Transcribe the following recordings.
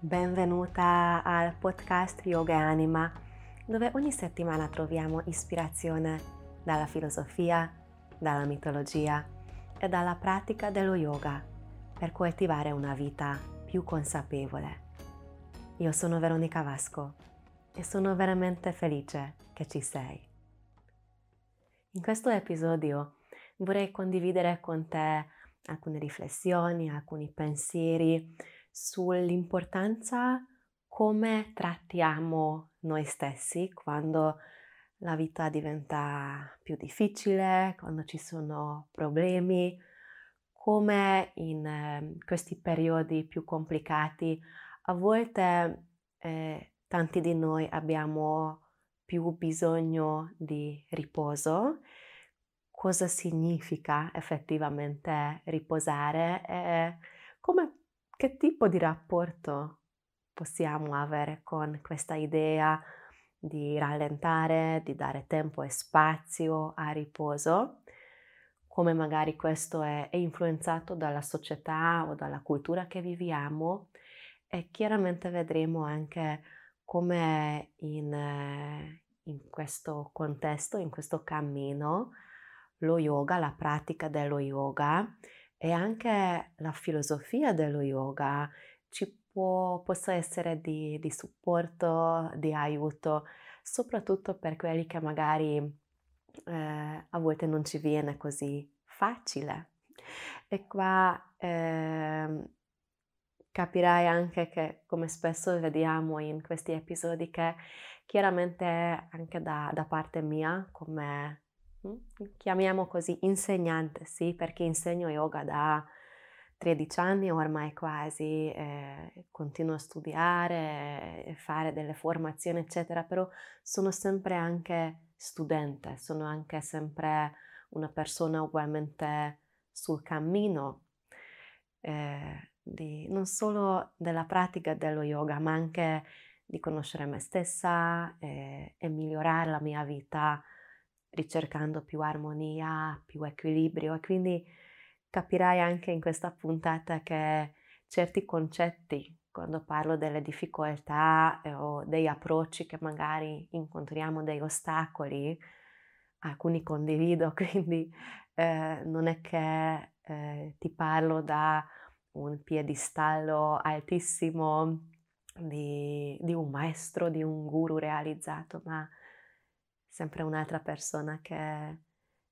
benvenuta al podcast Yoga Anima, dove ogni settimana troviamo ispirazione dalla filosofia, dalla mitologia e dalla pratica dello yoga per coltivare una vita più consapevole. Io sono Veronica Vasco e sono veramente felice che ci sei. In questo episodio vorrei condividere con te alcune riflessioni, alcuni pensieri sull'importanza come trattiamo noi stessi quando la vita diventa più difficile, quando ci sono problemi, come in eh, questi periodi più complicati a volte eh, tanti di noi abbiamo più bisogno di riposo. Cosa significa effettivamente riposare e come che tipo di rapporto possiamo avere con questa idea di rallentare, di dare tempo e spazio a riposo, come magari questo è, è influenzato dalla società o dalla cultura che viviamo? E chiaramente vedremo anche come in, in questo contesto, in questo cammino, lo yoga, la pratica dello yoga e anche la filosofia dello yoga ci può, essere di, di supporto, di aiuto, soprattutto per quelli che magari eh, a volte non ci viene così facile. E qua eh, capirai anche che, come spesso vediamo in questi episodi, che chiaramente anche da, da parte mia, come chiamiamo così insegnante, sì, perché insegno yoga da 13 anni ormai quasi, eh, continuo a studiare, e fare delle formazioni, eccetera, però sono sempre anche studente, sono anche sempre una persona ugualmente sul cammino, eh, di, non solo della pratica dello yoga, ma anche di conoscere me stessa eh, e migliorare la mia vita ricercando più armonia, più equilibrio e quindi capirai anche in questa puntata che certi concetti, quando parlo delle difficoltà eh, o dei approcci che magari incontriamo, dei ostacoli, alcuni condivido, quindi eh, non è che eh, ti parlo da un piedistallo altissimo di, di un maestro, di un guru realizzato, ma sempre un'altra persona che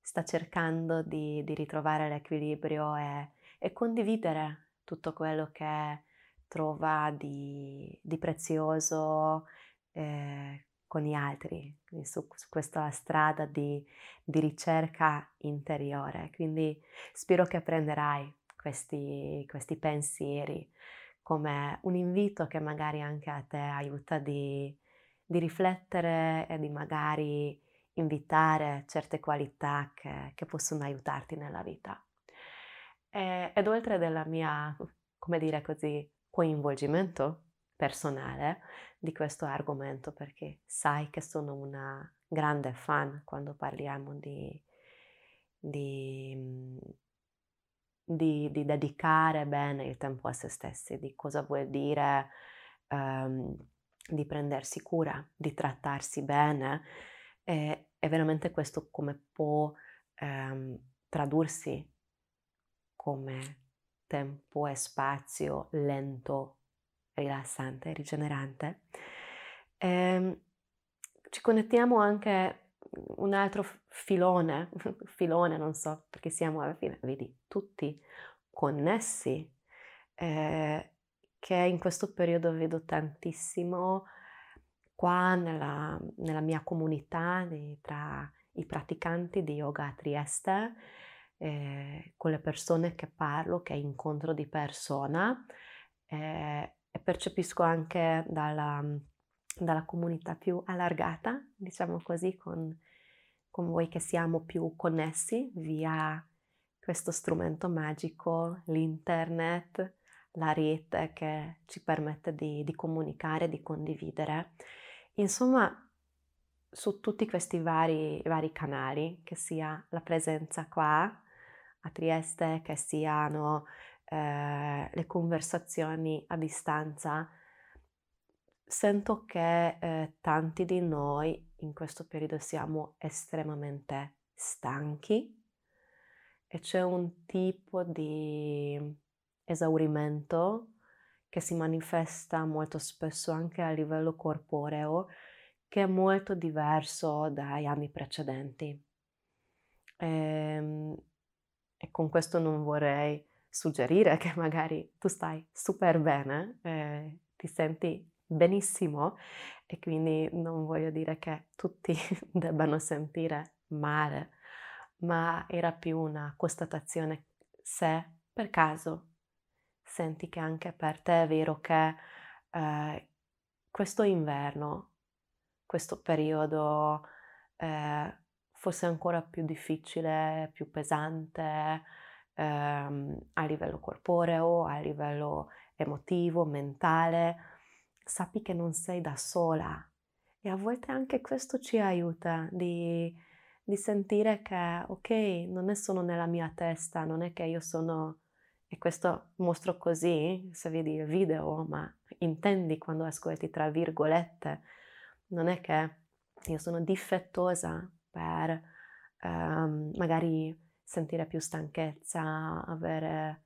sta cercando di, di ritrovare l'equilibrio e, e, condividere tutto quello che trova di, di prezioso eh, con gli altri, su, su, questa strada di, di, ricerca interiore. Quindi spero che prenderai questi, questi pensieri come un invito che magari anche a te aiuta di di riflettere e di magari invitare certe qualità che, che possono aiutarti nella vita. E, ed oltre della mia, come dire così, coinvolgimento personale di questo argomento, perché sai che sono una grande fan quando parliamo di, di, di, di dedicare bene il tempo a se stessi, di cosa vuol dire um, di prendersi cura, di trattarsi bene e, e veramente questo come può ehm, tradursi come tempo e spazio lento, rilassante, rigenerante. E, ehm, ci connettiamo anche un altro filone, filone non so perché siamo alla fine, vedi, tutti connessi. Eh, che in questo periodo vedo tantissimo qua nella, nella mia comunità di, tra i praticanti di yoga a Trieste, eh, con le persone che parlo, che incontro di persona eh, e percepisco anche dalla, dalla, comunità più allargata, diciamo così, con, con voi che siamo più connessi via questo strumento magico, l'internet, la rete che ci permette di, di comunicare, di condividere. Insomma, su tutti questi vari, vari canali, che sia la presenza qua a Trieste, che siano eh, le conversazioni a distanza, sento che eh, tanti di noi in questo periodo siamo estremamente stanchi e c'è un tipo di esaurimento che si manifesta molto spesso anche a livello corporeo che è molto diverso dai anni precedenti. E, ehm, e con questo non vorrei suggerire che magari tu stai super bene, eh, ti senti benissimo e quindi non voglio dire che tutti debbano sentire male, ma era più una constatazione se per caso senti che anche per te è vero che eh, questo inverno, questo periodo eh, forse ancora più difficile, più pesante ehm, a livello corporeo, a livello emotivo, mentale, sappi che non sei da sola. E a volte anche questo ci aiuta di, di sentire che ok, non è solo nella mia testa, non è che io sono e questo mostro così, se vedi il video, ma intendi quando ascolti tra virgolette, non è che io sono difettosa per um, magari sentire più stanchezza, avere,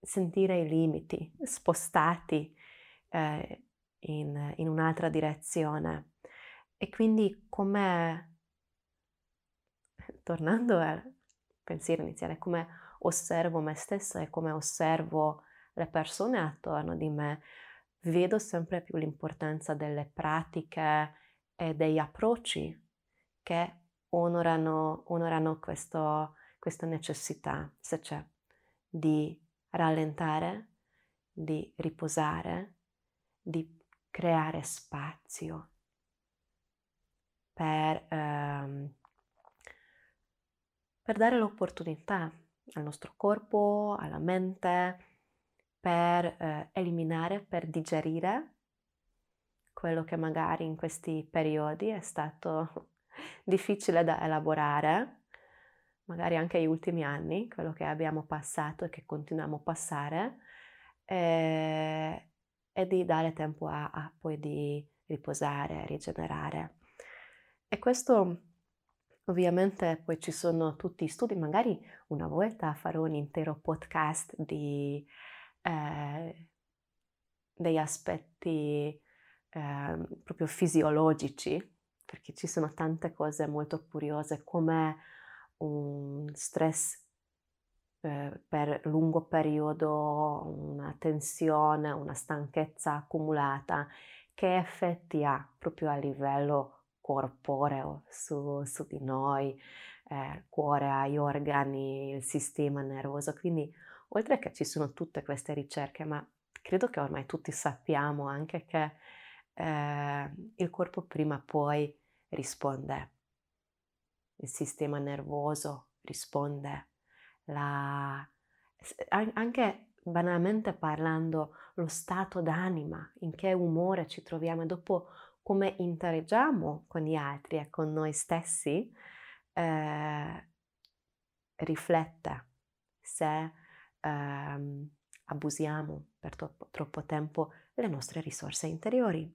sentire i limiti spostati eh, in, in un'altra direzione. E quindi come, tornando al pensiero iniziale, come osservo me stessa e come osservo le persone attorno di me, vedo sempre più l'importanza delle pratiche e degli approcci che onorano, onorano questo, questa necessità, se c'è, di rallentare, di riposare, di creare spazio per, ehm, per dare l'opportunità al nostro corpo, alla mente, per eh, eliminare, per digerire quello che magari in questi periodi è stato difficile da elaborare, magari anche gli ultimi anni, quello che abbiamo passato e che continuiamo a passare, e, e di dare tempo a, a poi di riposare, rigenerare. E questo Ovviamente poi ci sono tutti gli studi, magari una volta farò un intero podcast di, eh, degli aspetti eh, proprio fisiologici, perché ci sono tante cose molto curiose come un stress eh, per lungo periodo, una tensione, una stanchezza accumulata, che effetti ha proprio a livello corporeo su, su di noi, eh, cuore, agli organi, il sistema nervoso. Quindi, oltre che ci sono tutte queste ricerche, ma credo che ormai tutti sappiamo anche che eh, il corpo prima o poi risponde, il sistema nervoso risponde, la, anche banalmente parlando, lo stato d'anima, in che umore ci troviamo. Dopo come interagiamo con gli altri e con noi stessi, eh, rifletta se eh, abusiamo per troppo, troppo tempo le nostre risorse interiori.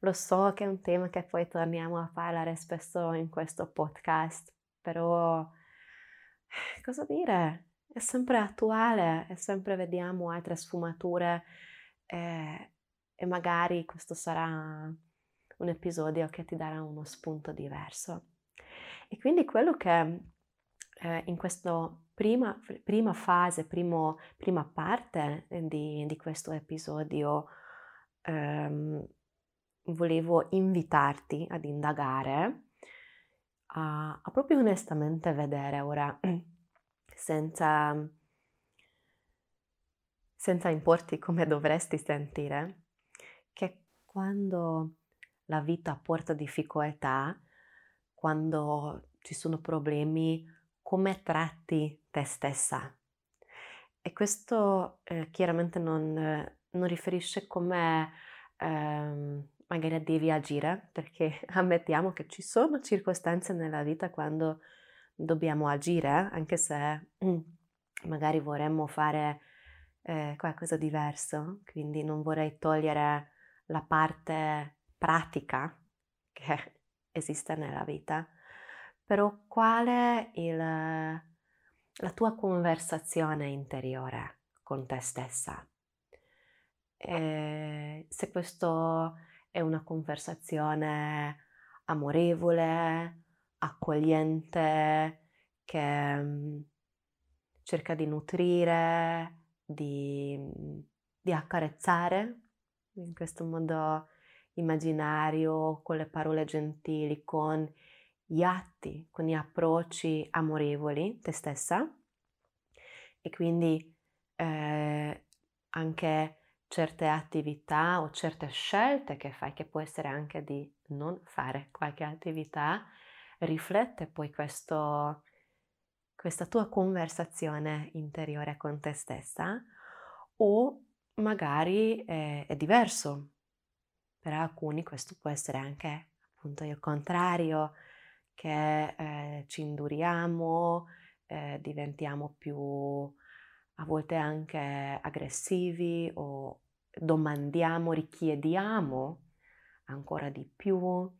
Lo so che è un tema che poi torniamo a parlare spesso in questo podcast, però cosa dire? È sempre attuale e sempre vediamo altre sfumature eh, e magari questo sarà un episodio che ti darà uno spunto diverso. E quindi quello che eh, in questa prima, prima fase, primo, prima parte di, di questo episodio ehm, volevo invitarti ad indagare, a, a proprio onestamente vedere ora, senza, senza importi come dovresti sentire, quando la vita porta difficoltà, quando ci sono problemi, come tratti te stessa. E questo eh, chiaramente non, eh, non, riferisce come eh, magari devi agire, perché ammettiamo che ci sono circostanze nella vita quando dobbiamo agire, anche se mm, magari vorremmo fare eh, qualcosa di diverso, quindi non vorrei togliere la parte pratica che esiste nella vita, però qual è il, la tua conversazione interiore con te stessa? E se questo è una conversazione amorevole, accogliente, che mm, cerca di nutrire, di, di accarezzare in questo modo immaginario, con le parole gentili, con gli atti, con gli approcci amorevoli, te stessa. E quindi eh, anche certe attività o certe scelte che fai, che può essere anche di non fare qualche attività, riflette poi questo, questa tua conversazione interiore con te stessa o magari è, è diverso. Per alcuni questo può essere anche appunto il contrario, che eh, ci induriamo, eh, diventiamo più a volte anche aggressivi o domandiamo, richiediamo ancora di più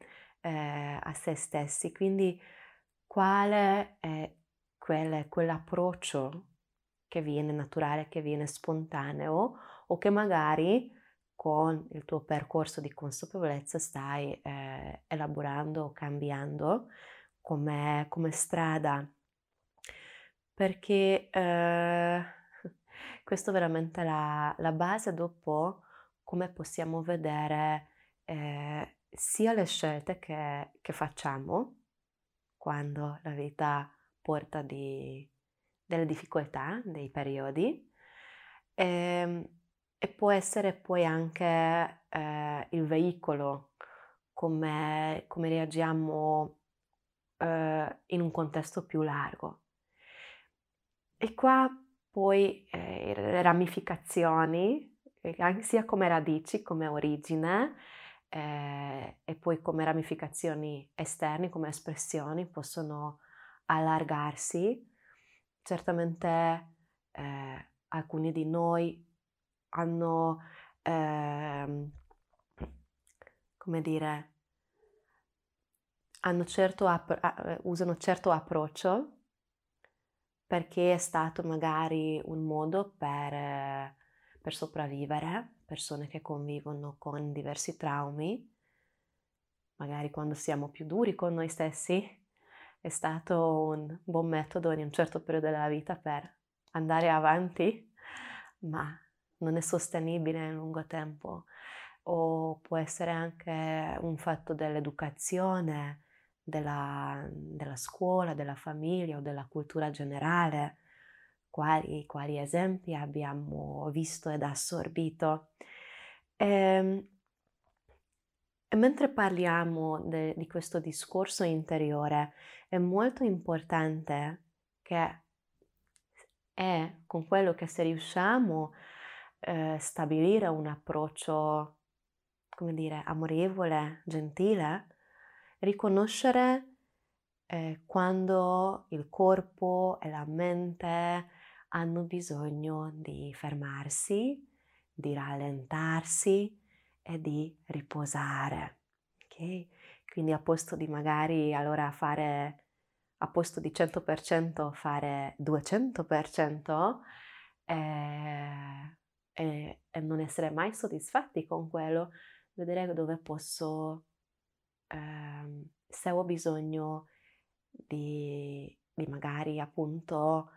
eh, a se stessi. Quindi quale è quel, quell'approccio che viene naturale, che viene spontaneo o che magari con il tuo percorso di consapevolezza stai eh, elaborando o cambiando come, come strada. Perché eh, questo è veramente la, la base dopo come possiamo vedere eh, sia le scelte che, che, facciamo quando la vita porta di, delle difficoltà, dei periodi, e, ehm, e può essere poi anche eh, il veicolo, come, come reagiamo eh, in un contesto più largo. E qua poi eh, le ramificazioni, eh, sia come radici, come origine, eh, e poi come ramificazioni esterni, come espressioni, possono allargarsi. Certamente eh, alcuni di noi hanno, ehm, come dire, hanno certo app- usano certo approccio perché è stato magari un modo per, per sopravvivere, persone che convivono con diversi traumi, magari quando siamo più duri con noi stessi, è stato un buon metodo in un certo periodo della vita per andare avanti, ma non è sostenibile nel lungo tempo. O può essere anche un fatto dell'educazione, della, della scuola, della famiglia o della cultura generale, quali, quali esempi abbiamo visto ed assorbito. E, ehm, e mentre parliamo de, di questo discorso interiore, è molto importante che è con quello che se riusciamo a eh, stabilire un approccio, come dire, amorevole, gentile, riconoscere eh, quando il corpo e la mente hanno bisogno di fermarsi, di rallentarsi e di riposare. Okay? Quindi a posto di magari allora fare, a posto di 100% fare 200% eh, e, e non essere mai soddisfatti con quello, vedere dove posso eh, se ho bisogno di, di magari appunto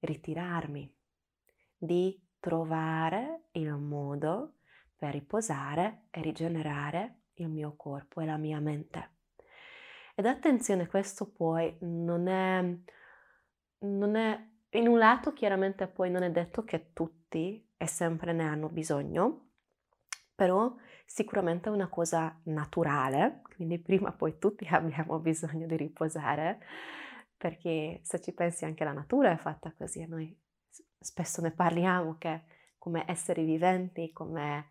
ritirarmi, di trovare il modo per riposare e rigenerare il mio corpo e la mia mente. Ed attenzione, questo poi non è, non è, in un lato chiaramente poi non è detto che tutti e sempre ne hanno bisogno, però sicuramente è una cosa naturale, quindi prima o poi tutti abbiamo bisogno di riposare, perché se ci pensi anche la natura è fatta così e noi spesso ne parliamo che come esseri viventi, come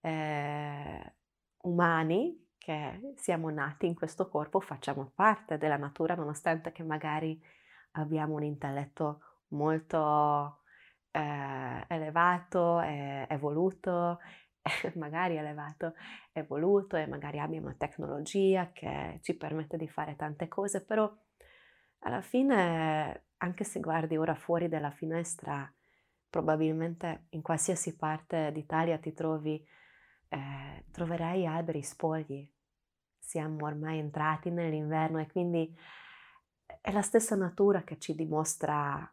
eh, umani, che siamo nati in questo corpo, facciamo parte della natura, nonostante che magari abbiamo un intelletto molto eh, elevato, e evoluto magari elevato, evoluto e magari abbia una tecnologia che ci permette di fare tante cose, però alla fine, anche se guardi ora fuori dalla finestra, probabilmente in qualsiasi parte d'Italia ti trovi, eh, troverai alberi spogli. Siamo ormai entrati nell'inverno e quindi è la stessa natura che ci dimostra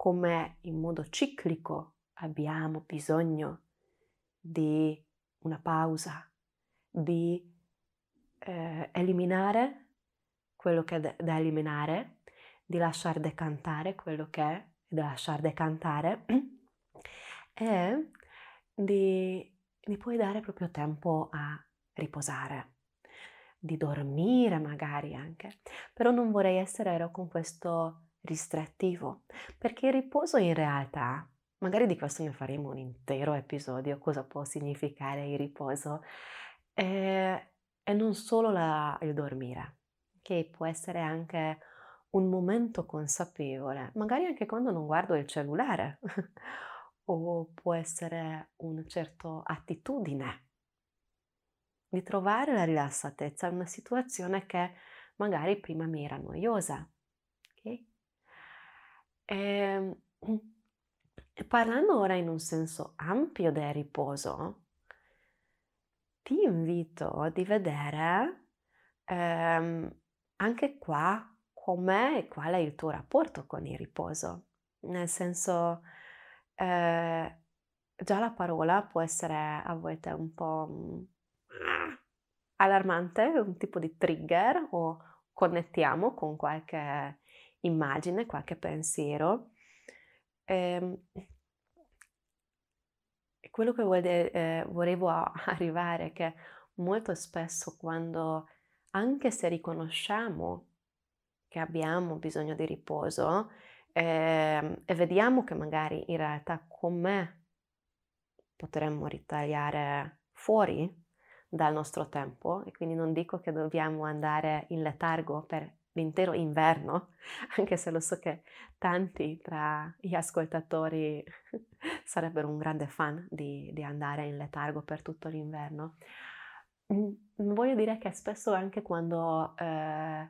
come in modo ciclico abbiamo bisogno di una pausa, di eh, eliminare quello che è da eliminare, di lasciare decantare quello che è da lasciare decantare e di, di poi dare proprio tempo a riposare di dormire magari anche, però non vorrei essere ero con questo ristrettivo, perché il riposo in realtà, magari di questo ne faremo un intero episodio, cosa può significare il riposo, è, è non solo la, il dormire, che può essere anche un momento consapevole, magari anche quando non guardo il cellulare, o può essere una certa attitudine di trovare la rilassatezza in una situazione che magari prima mi era noiosa. Okay? Ehm, e, parlando ora in un senso ampio del riposo, ti invito a vedere ehm, anche qua com'è e qual è il tuo rapporto con il riposo. Nel senso, eh, già la parola può essere a volte un po' mm, allarmante, un tipo di trigger o connettiamo con qualche immagine, qualche pensiero. Ehm, quello che vuole, eh, volevo arrivare è che molto spesso quando, anche se riconosciamo che abbiamo bisogno di riposo eh, e vediamo che magari in realtà come potremmo ritagliare fuori dal nostro tempo e quindi non dico che dobbiamo andare in letargo per l'intero inverno, anche se lo so che tanti tra gli ascoltatori sarebbero un grande fan di, di andare in letargo per tutto l'inverno. Mm, voglio dire che spesso anche quando eh,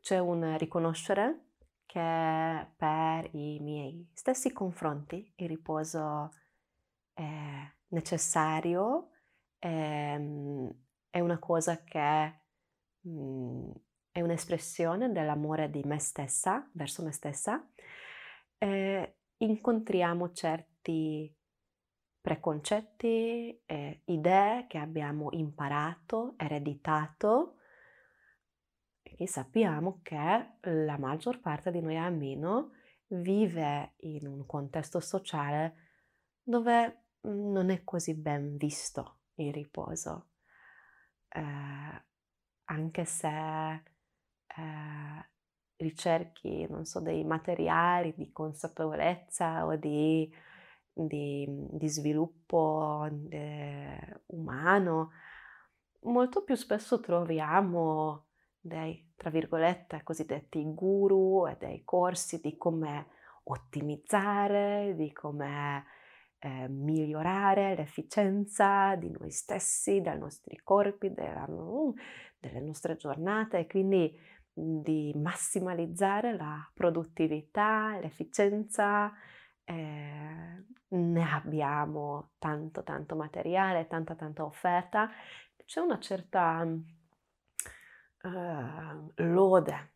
c'è un riconoscere che per i miei stessi confronti il riposo è necessario, è, ehm, è una cosa che mh, è un'espressione dell'amore di me stessa, verso me stessa, eh, incontriamo certi preconcetti, eh, idee che abbiamo imparato, ereditato, e sappiamo che la maggior parte di noi almeno vive in un contesto sociale dove non è così ben visto il riposo, eh, anche se eh, ricerchi, non so, dei materiali di consapevolezza o di, di, di sviluppo de, umano, molto più spesso troviamo dei, tra virgolette, cosiddetti guru e dei corsi di come ottimizzare, di come eh, migliorare l'efficienza di noi stessi, dei nostri corpi, della, delle nostre giornate e quindi mhmm, di massimalizzare la produttività, l'efficienza. Eh, ne abbiamo tanto tanto materiale, tanta tanta offerta, c'è una certa uh, lode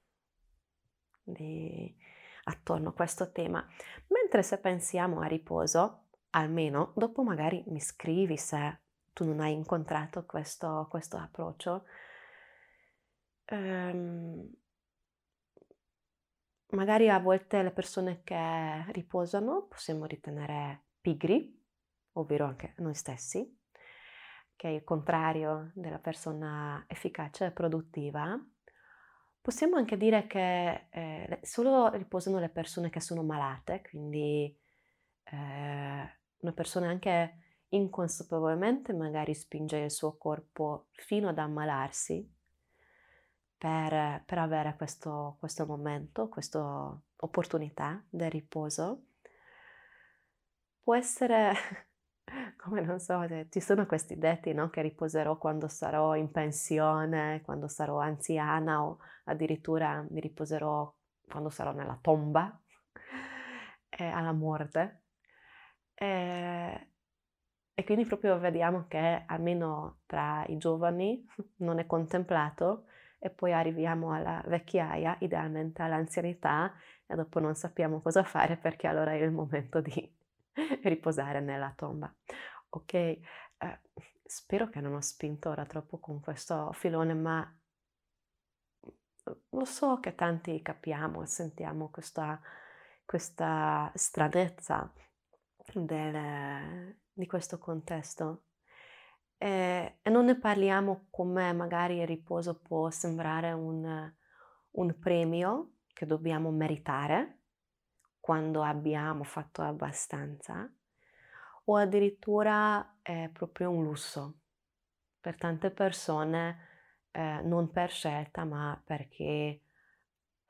di, attorno a questo tema. Mentre se pensiamo a riposo, almeno dopo magari mi scrivi se tu non hai incontrato questo, questo approccio. Ehm, magari a volte le persone che riposano possiamo ritenere pigri, ovvero anche noi stessi, che è il contrario della persona efficace e produttiva. Possiamo anche dire che eh, solo riposano le persone che sono malate, quindi eh, una persona anche inconsapevolmente magari spinge il suo corpo fino ad ammalarsi per, per avere questo, questo momento, questa opportunità del riposo, può essere come non so, ci sono questi detti, no? Che riposerò quando sarò in pensione, quando sarò anziana o addirittura mi riposerò quando sarò nella tomba, eh, alla morte. Eh, e quindi proprio vediamo che almeno tra i giovani non è contemplato e poi arriviamo alla vecchiaia, idealmente all'anzianità e dopo non sappiamo cosa fare perché allora è il momento di riposare nella tomba. Ok, eh, spero che non ho spinto ora troppo con questo filone, ma lo so che tanti capiamo e sentiamo questa, questa stranezza del, di questo contesto. E, e, non ne parliamo come magari il riposo può sembrare un, un premio che dobbiamo meritare quando abbiamo fatto abbastanza o addirittura è proprio un lusso. Per tante persone eh, non per scelta, ma perché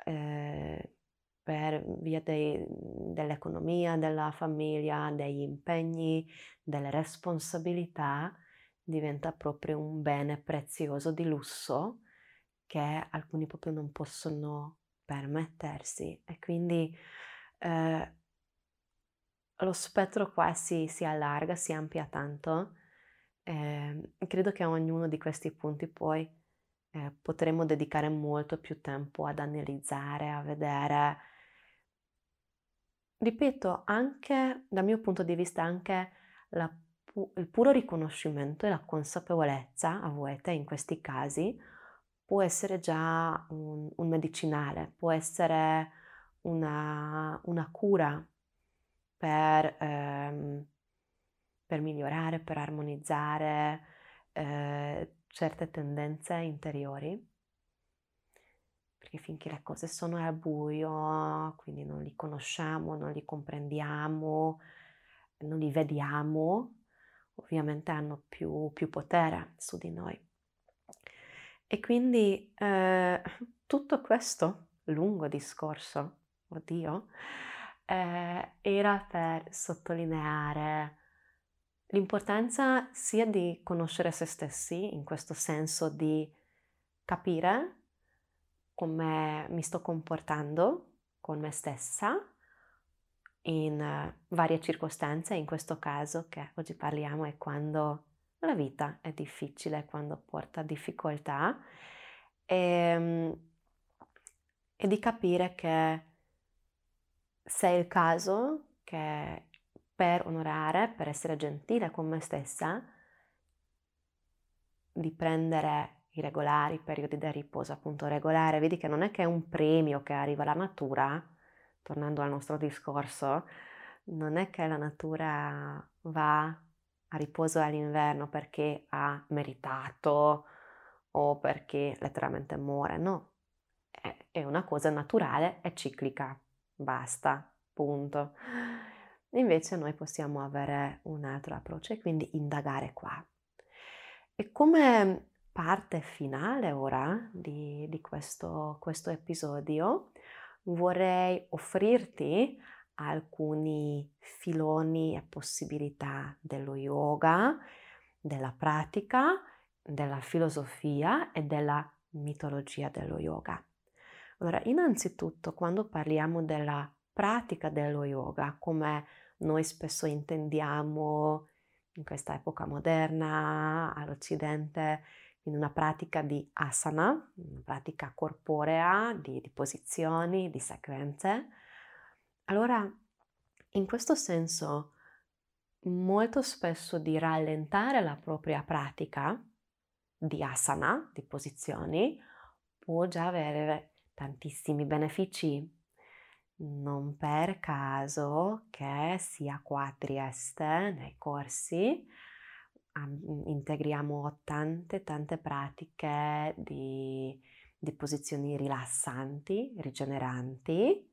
eh, per via dei, dell'economia, della famiglia, degli impegni, delle responsabilità, diventa proprio un bene prezioso di lusso che alcuni proprio non possono permettersi e quindi eh, lo spettro qua si, si, allarga, si amplia tanto. Eh, credo che a ognuno di questi punti poi eh, potremo dedicare molto più tempo ad analizzare, a vedere. Ripeto, anche dal mio punto di vista, anche la, il puro riconoscimento e la consapevolezza a volte in questi casi può essere già un, un medicinale, può essere una, una cura per, ehm, per, migliorare, per armonizzare eh, certe tendenze interiori, perché finché le cose sono al buio, quindi non li conosciamo, non li comprendiamo, non li vediamo, ovviamente hanno più, più potere su di noi. E quindi eh, tutto questo lungo discorso, oddio, eh, era per sottolineare L'importanza sia di conoscere se stessi, in questo senso di capire come mi sto comportando con me stessa in varie circostanze, in questo caso che oggi parliamo è quando la vita è difficile, quando porta difficoltà e, ehm, e di capire che se è il caso che per onorare, per essere gentile con me stessa, di prendere i regolari periodi di riposo, appunto regolare, vedi che non è che è un premio che arriva la natura, tornando al nostro discorso, non è che la natura va a riposo all'inverno perché ha meritato o perché letteralmente muore, no, è una cosa naturale e ciclica, basta, punto. Invece noi possiamo avere un altro approccio e quindi indagare qua. E come parte finale ora di, di questo, questo episodio vorrei offrirti alcuni filoni e possibilità dello yoga, della pratica, della filosofia e della mitologia dello yoga. Allora, innanzitutto, quando parliamo della pratica dello yoga, come noi spesso intendiamo in questa epoca moderna all'Occidente in una pratica di asana, una pratica corporea, di, di posizioni, di sequenze. Allora, in questo senso, molto spesso di rallentare la propria pratica di asana, di posizioni, può già avere tantissimi benefici non per caso che sia qua a Trieste nei corsi integriamo tante tante pratiche di, di posizioni rilassanti, rigeneranti,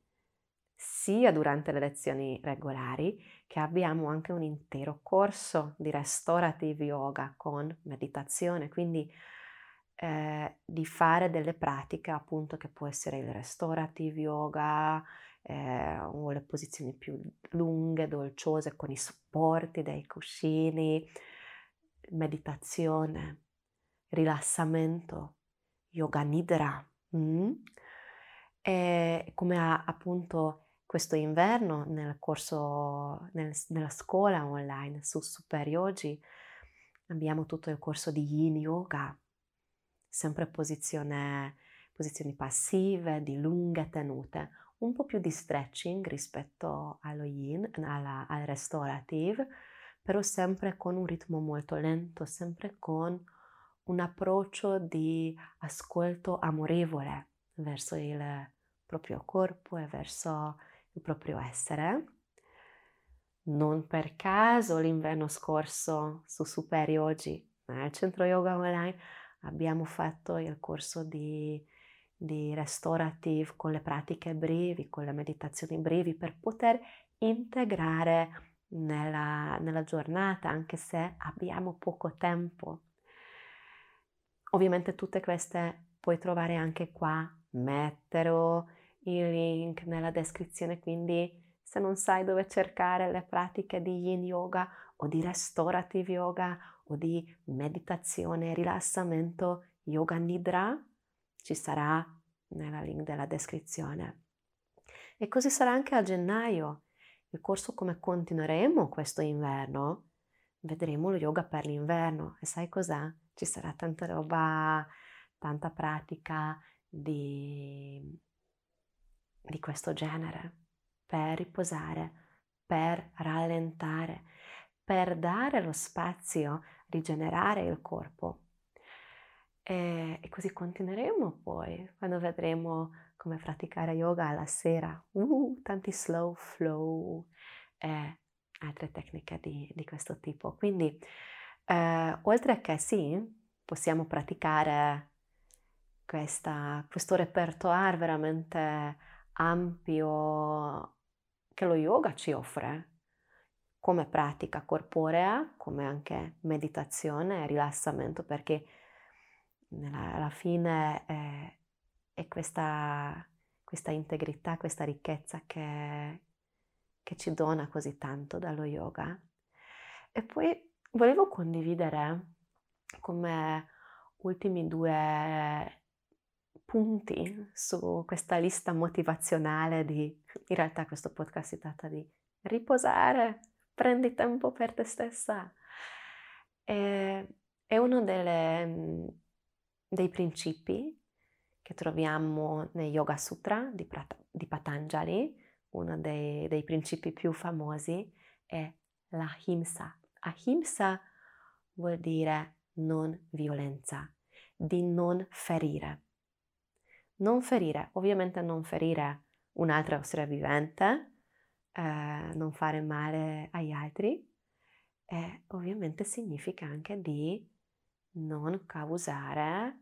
sia durante le lezioni regolari che abbiamo anche un intero corso di restorative yoga con meditazione, quindi eh, di fare delle pratiche appunto che può essere il restorative yoga, eh, vuole posizioni più lunghe, dolciose, con i supporti dei cuscini, meditazione, rilassamento, yoga nidra. Mm? E come ha appunto questo inverno nel corso, nel, nella scuola online su Super Yogi, abbiamo tutto il corso di Yin Yoga, sempre posizione, posizioni passive, di lunghe tenute, un po' più di stretching rispetto allo Yin, alla, al restorative, però sempre con un ritmo molto lento, sempre con un approccio di ascolto amorevole verso il proprio corpo e verso il proprio essere. Non per caso l'inverno scorso su Superi oggi al centro yoga online abbiamo fatto il corso di, di restorative con le pratiche brevi, con le meditazioni brevi per poter integrare nella, nella giornata anche se abbiamo poco tempo. Ovviamente tutte queste puoi trovare anche qua, metterò il link nella descrizione, quindi se non sai dove cercare le pratiche di yin yoga o di restorative yoga o di meditazione, rilassamento, yoga nidra, ci sarà nella link della descrizione. E così sarà anche a gennaio. Il corso come continueremo questo inverno, vedremo lo yoga per l'inverno e sai cos'è? Ci sarà tanta roba, tanta pratica di di questo genere, per riposare, per rallentare, per dare lo spazio, rigenerare il corpo. E, e così continueremo poi quando vedremo come praticare yoga alla sera, uh, tanti slow flow e altre tecniche di, di questo tipo. Quindi, eh, oltre che sì, possiamo praticare questa, questo repertoire veramente ampio che lo yoga ci offre come pratica corporea, come anche meditazione e rilassamento, perché alla fine è, è questa, questa, integrità, questa ricchezza che, che ci dona così tanto dallo yoga. E poi volevo condividere come ultimi due punti su questa lista motivazionale di, in realtà questo podcast si tratta di riposare, prendi tempo per te stessa. E, è uno delle, dei principi che troviamo nei Yoga Sutra di, di Patanjali, uno dei, dei principi più famosi è l'ahimsa. Ahimsa vuol dire non violenza, di non ferire non ferire, ovviamente non ferire un altro essere vivente, eh, non fare male agli altri e ovviamente significa anche di non causare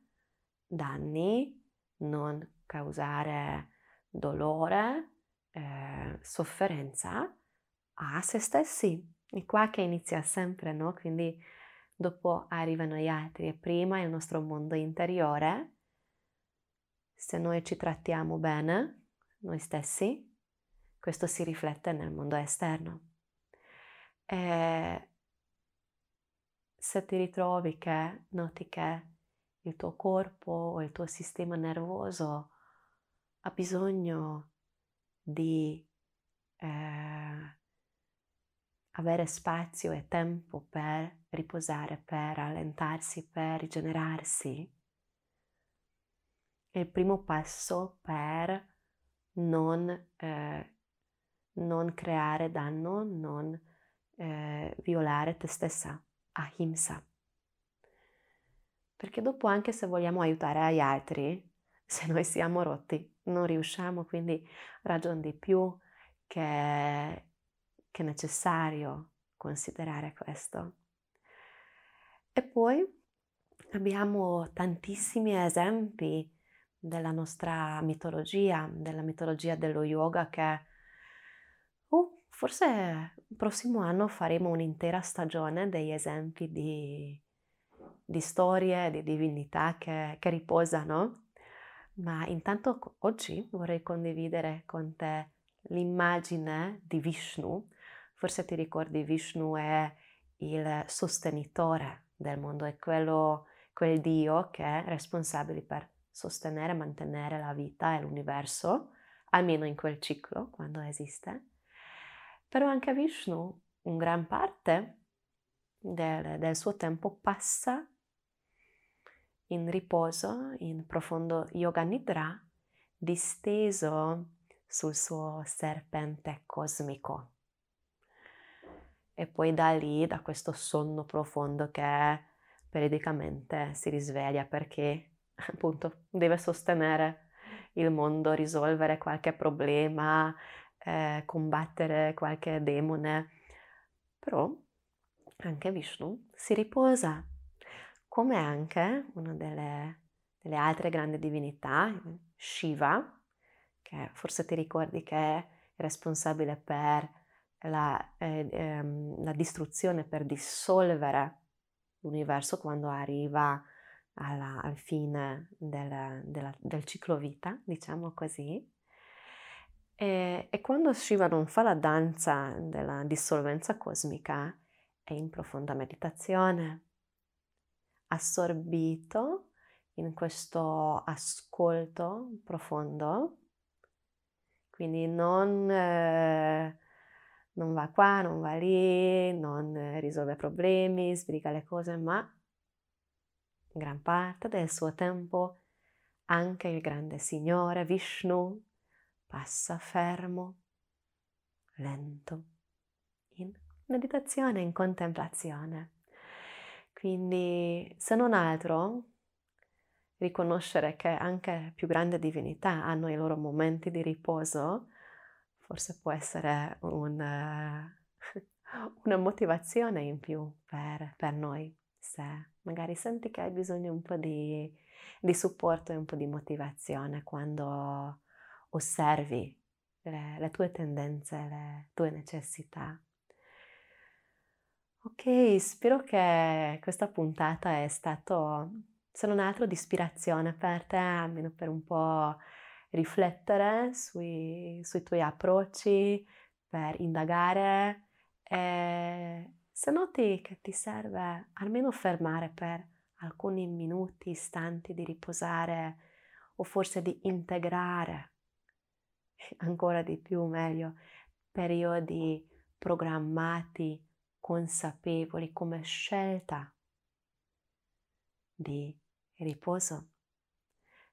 danni, non causare dolore, eh, sofferenza a se stessi. È qua che inizia sempre, no? Quindi dopo arrivano gli altri e prima il nostro mondo interiore se noi ci trattiamo bene, noi stessi, questo si riflette nel mondo esterno. E se ti ritrovi che noti che il tuo corpo o il tuo sistema nervoso ha bisogno di eh, avere spazio e tempo per riposare, per allentarsi, per rigenerarsi, è il primo passo per non, eh, non creare danno, non eh, violare te stessa, ahimsa. Perché dopo anche se vogliamo aiutare gli altri, se noi siamo rotti, non riusciamo, quindi ragion di più che, che è necessario considerare questo. E poi abbiamo tantissimi esempi della nostra mitologia, della mitologia dello yoga che uh, forse il prossimo anno faremo un'intera stagione degli esempi di, di storie, di divinità che, che riposano. Ma intanto oggi vorrei condividere con te l'immagine di Vishnu. Forse ti ricordi Vishnu è il sostenitore del mondo, è quello, quel Dio che è responsabile per sostenere e mantenere la vita e l'universo, almeno in quel ciclo, quando esiste. Però anche Vishnu, in gran parte del, del suo tempo, passa in riposo, in profondo yoga nidra, disteso sul suo serpente cosmico. E poi da lì, da questo sonno profondo che periodicamente si risveglia perché appunto deve sostenere il mondo, risolvere qualche problema, eh, combattere qualche demone. Però anche Vishnu si riposa, come anche una delle, delle altre grandi divinità, Shiva, che forse ti ricordi che è responsabile per la, eh, ehm, la distruzione, per dissolvere l'universo quando arriva alla, al fine del, della, del ciclo vita, diciamo così. E, e, quando Shiva non fa la danza della dissolvenza cosmica, è in profonda meditazione, assorbito in questo ascolto profondo, quindi non, eh, non va qua, non va lì, non risolve problemi, sbriga le cose, ma gran parte del suo tempo anche il grande Signore Vishnu passa fermo, lento, in meditazione, in contemplazione. Quindi, se non altro, riconoscere che anche più grandi divinità hanno i loro momenti di riposo, forse può essere un, una motivazione in più per, per noi se magari senti che hai bisogno un po' di, di supporto e un po' di motivazione quando osservi le, le tue tendenze, le tue necessità. Ok, spero che questa puntata è stata, se non altro, di ispirazione per te, almeno per un po' riflettere sui, sui tuoi approcci, per indagare e se noti che ti serve almeno fermare per alcuni minuti, istanti di riposare o forse di integrare ancora di più, meglio, periodi programmati, consapevoli come scelta di riposo,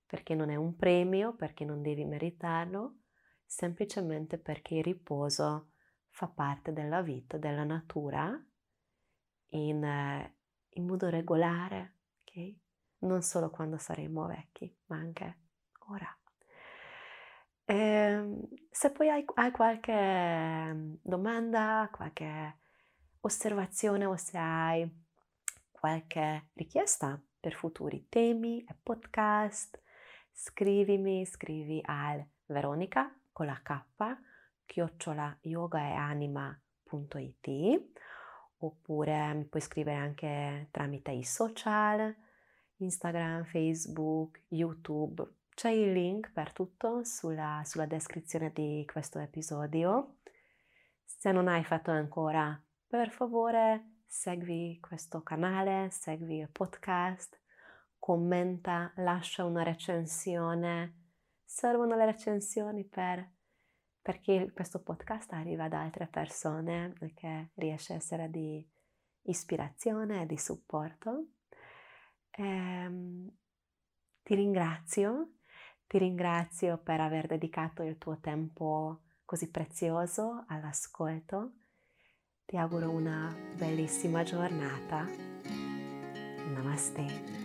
perché non è un premio, perché non devi meritarlo, semplicemente perché il riposo fa parte della vita, della natura in, eh, in modo regolare, ok? Non solo quando saremo vecchi, ma anche ora. E, ehm, se poi hai, hai qualche mm, domanda, qualche osservazione o se hai qualche richiesta per futuri temi e podcast, scrivimi, scrivi al Veronica con la K, chiocciola yogaeanima.it oppure mi puoi scrivere anche tramite i social, Instagram, Facebook, YouTube. C'è il link per tutto sulla, sulla descrizione di questo episodio. Se non hai fatto ancora, per favore segui questo canale, segui il podcast, commenta, lascia una recensione. Servono le recensioni per perché questo podcast arriva ad altre persone e che riesce a essere di ispirazione e di supporto. Ehm, ti ringrazio, ti ringrazio per aver dedicato il tuo tempo così prezioso all'ascolto. Ti auguro una bellissima giornata. Namaste.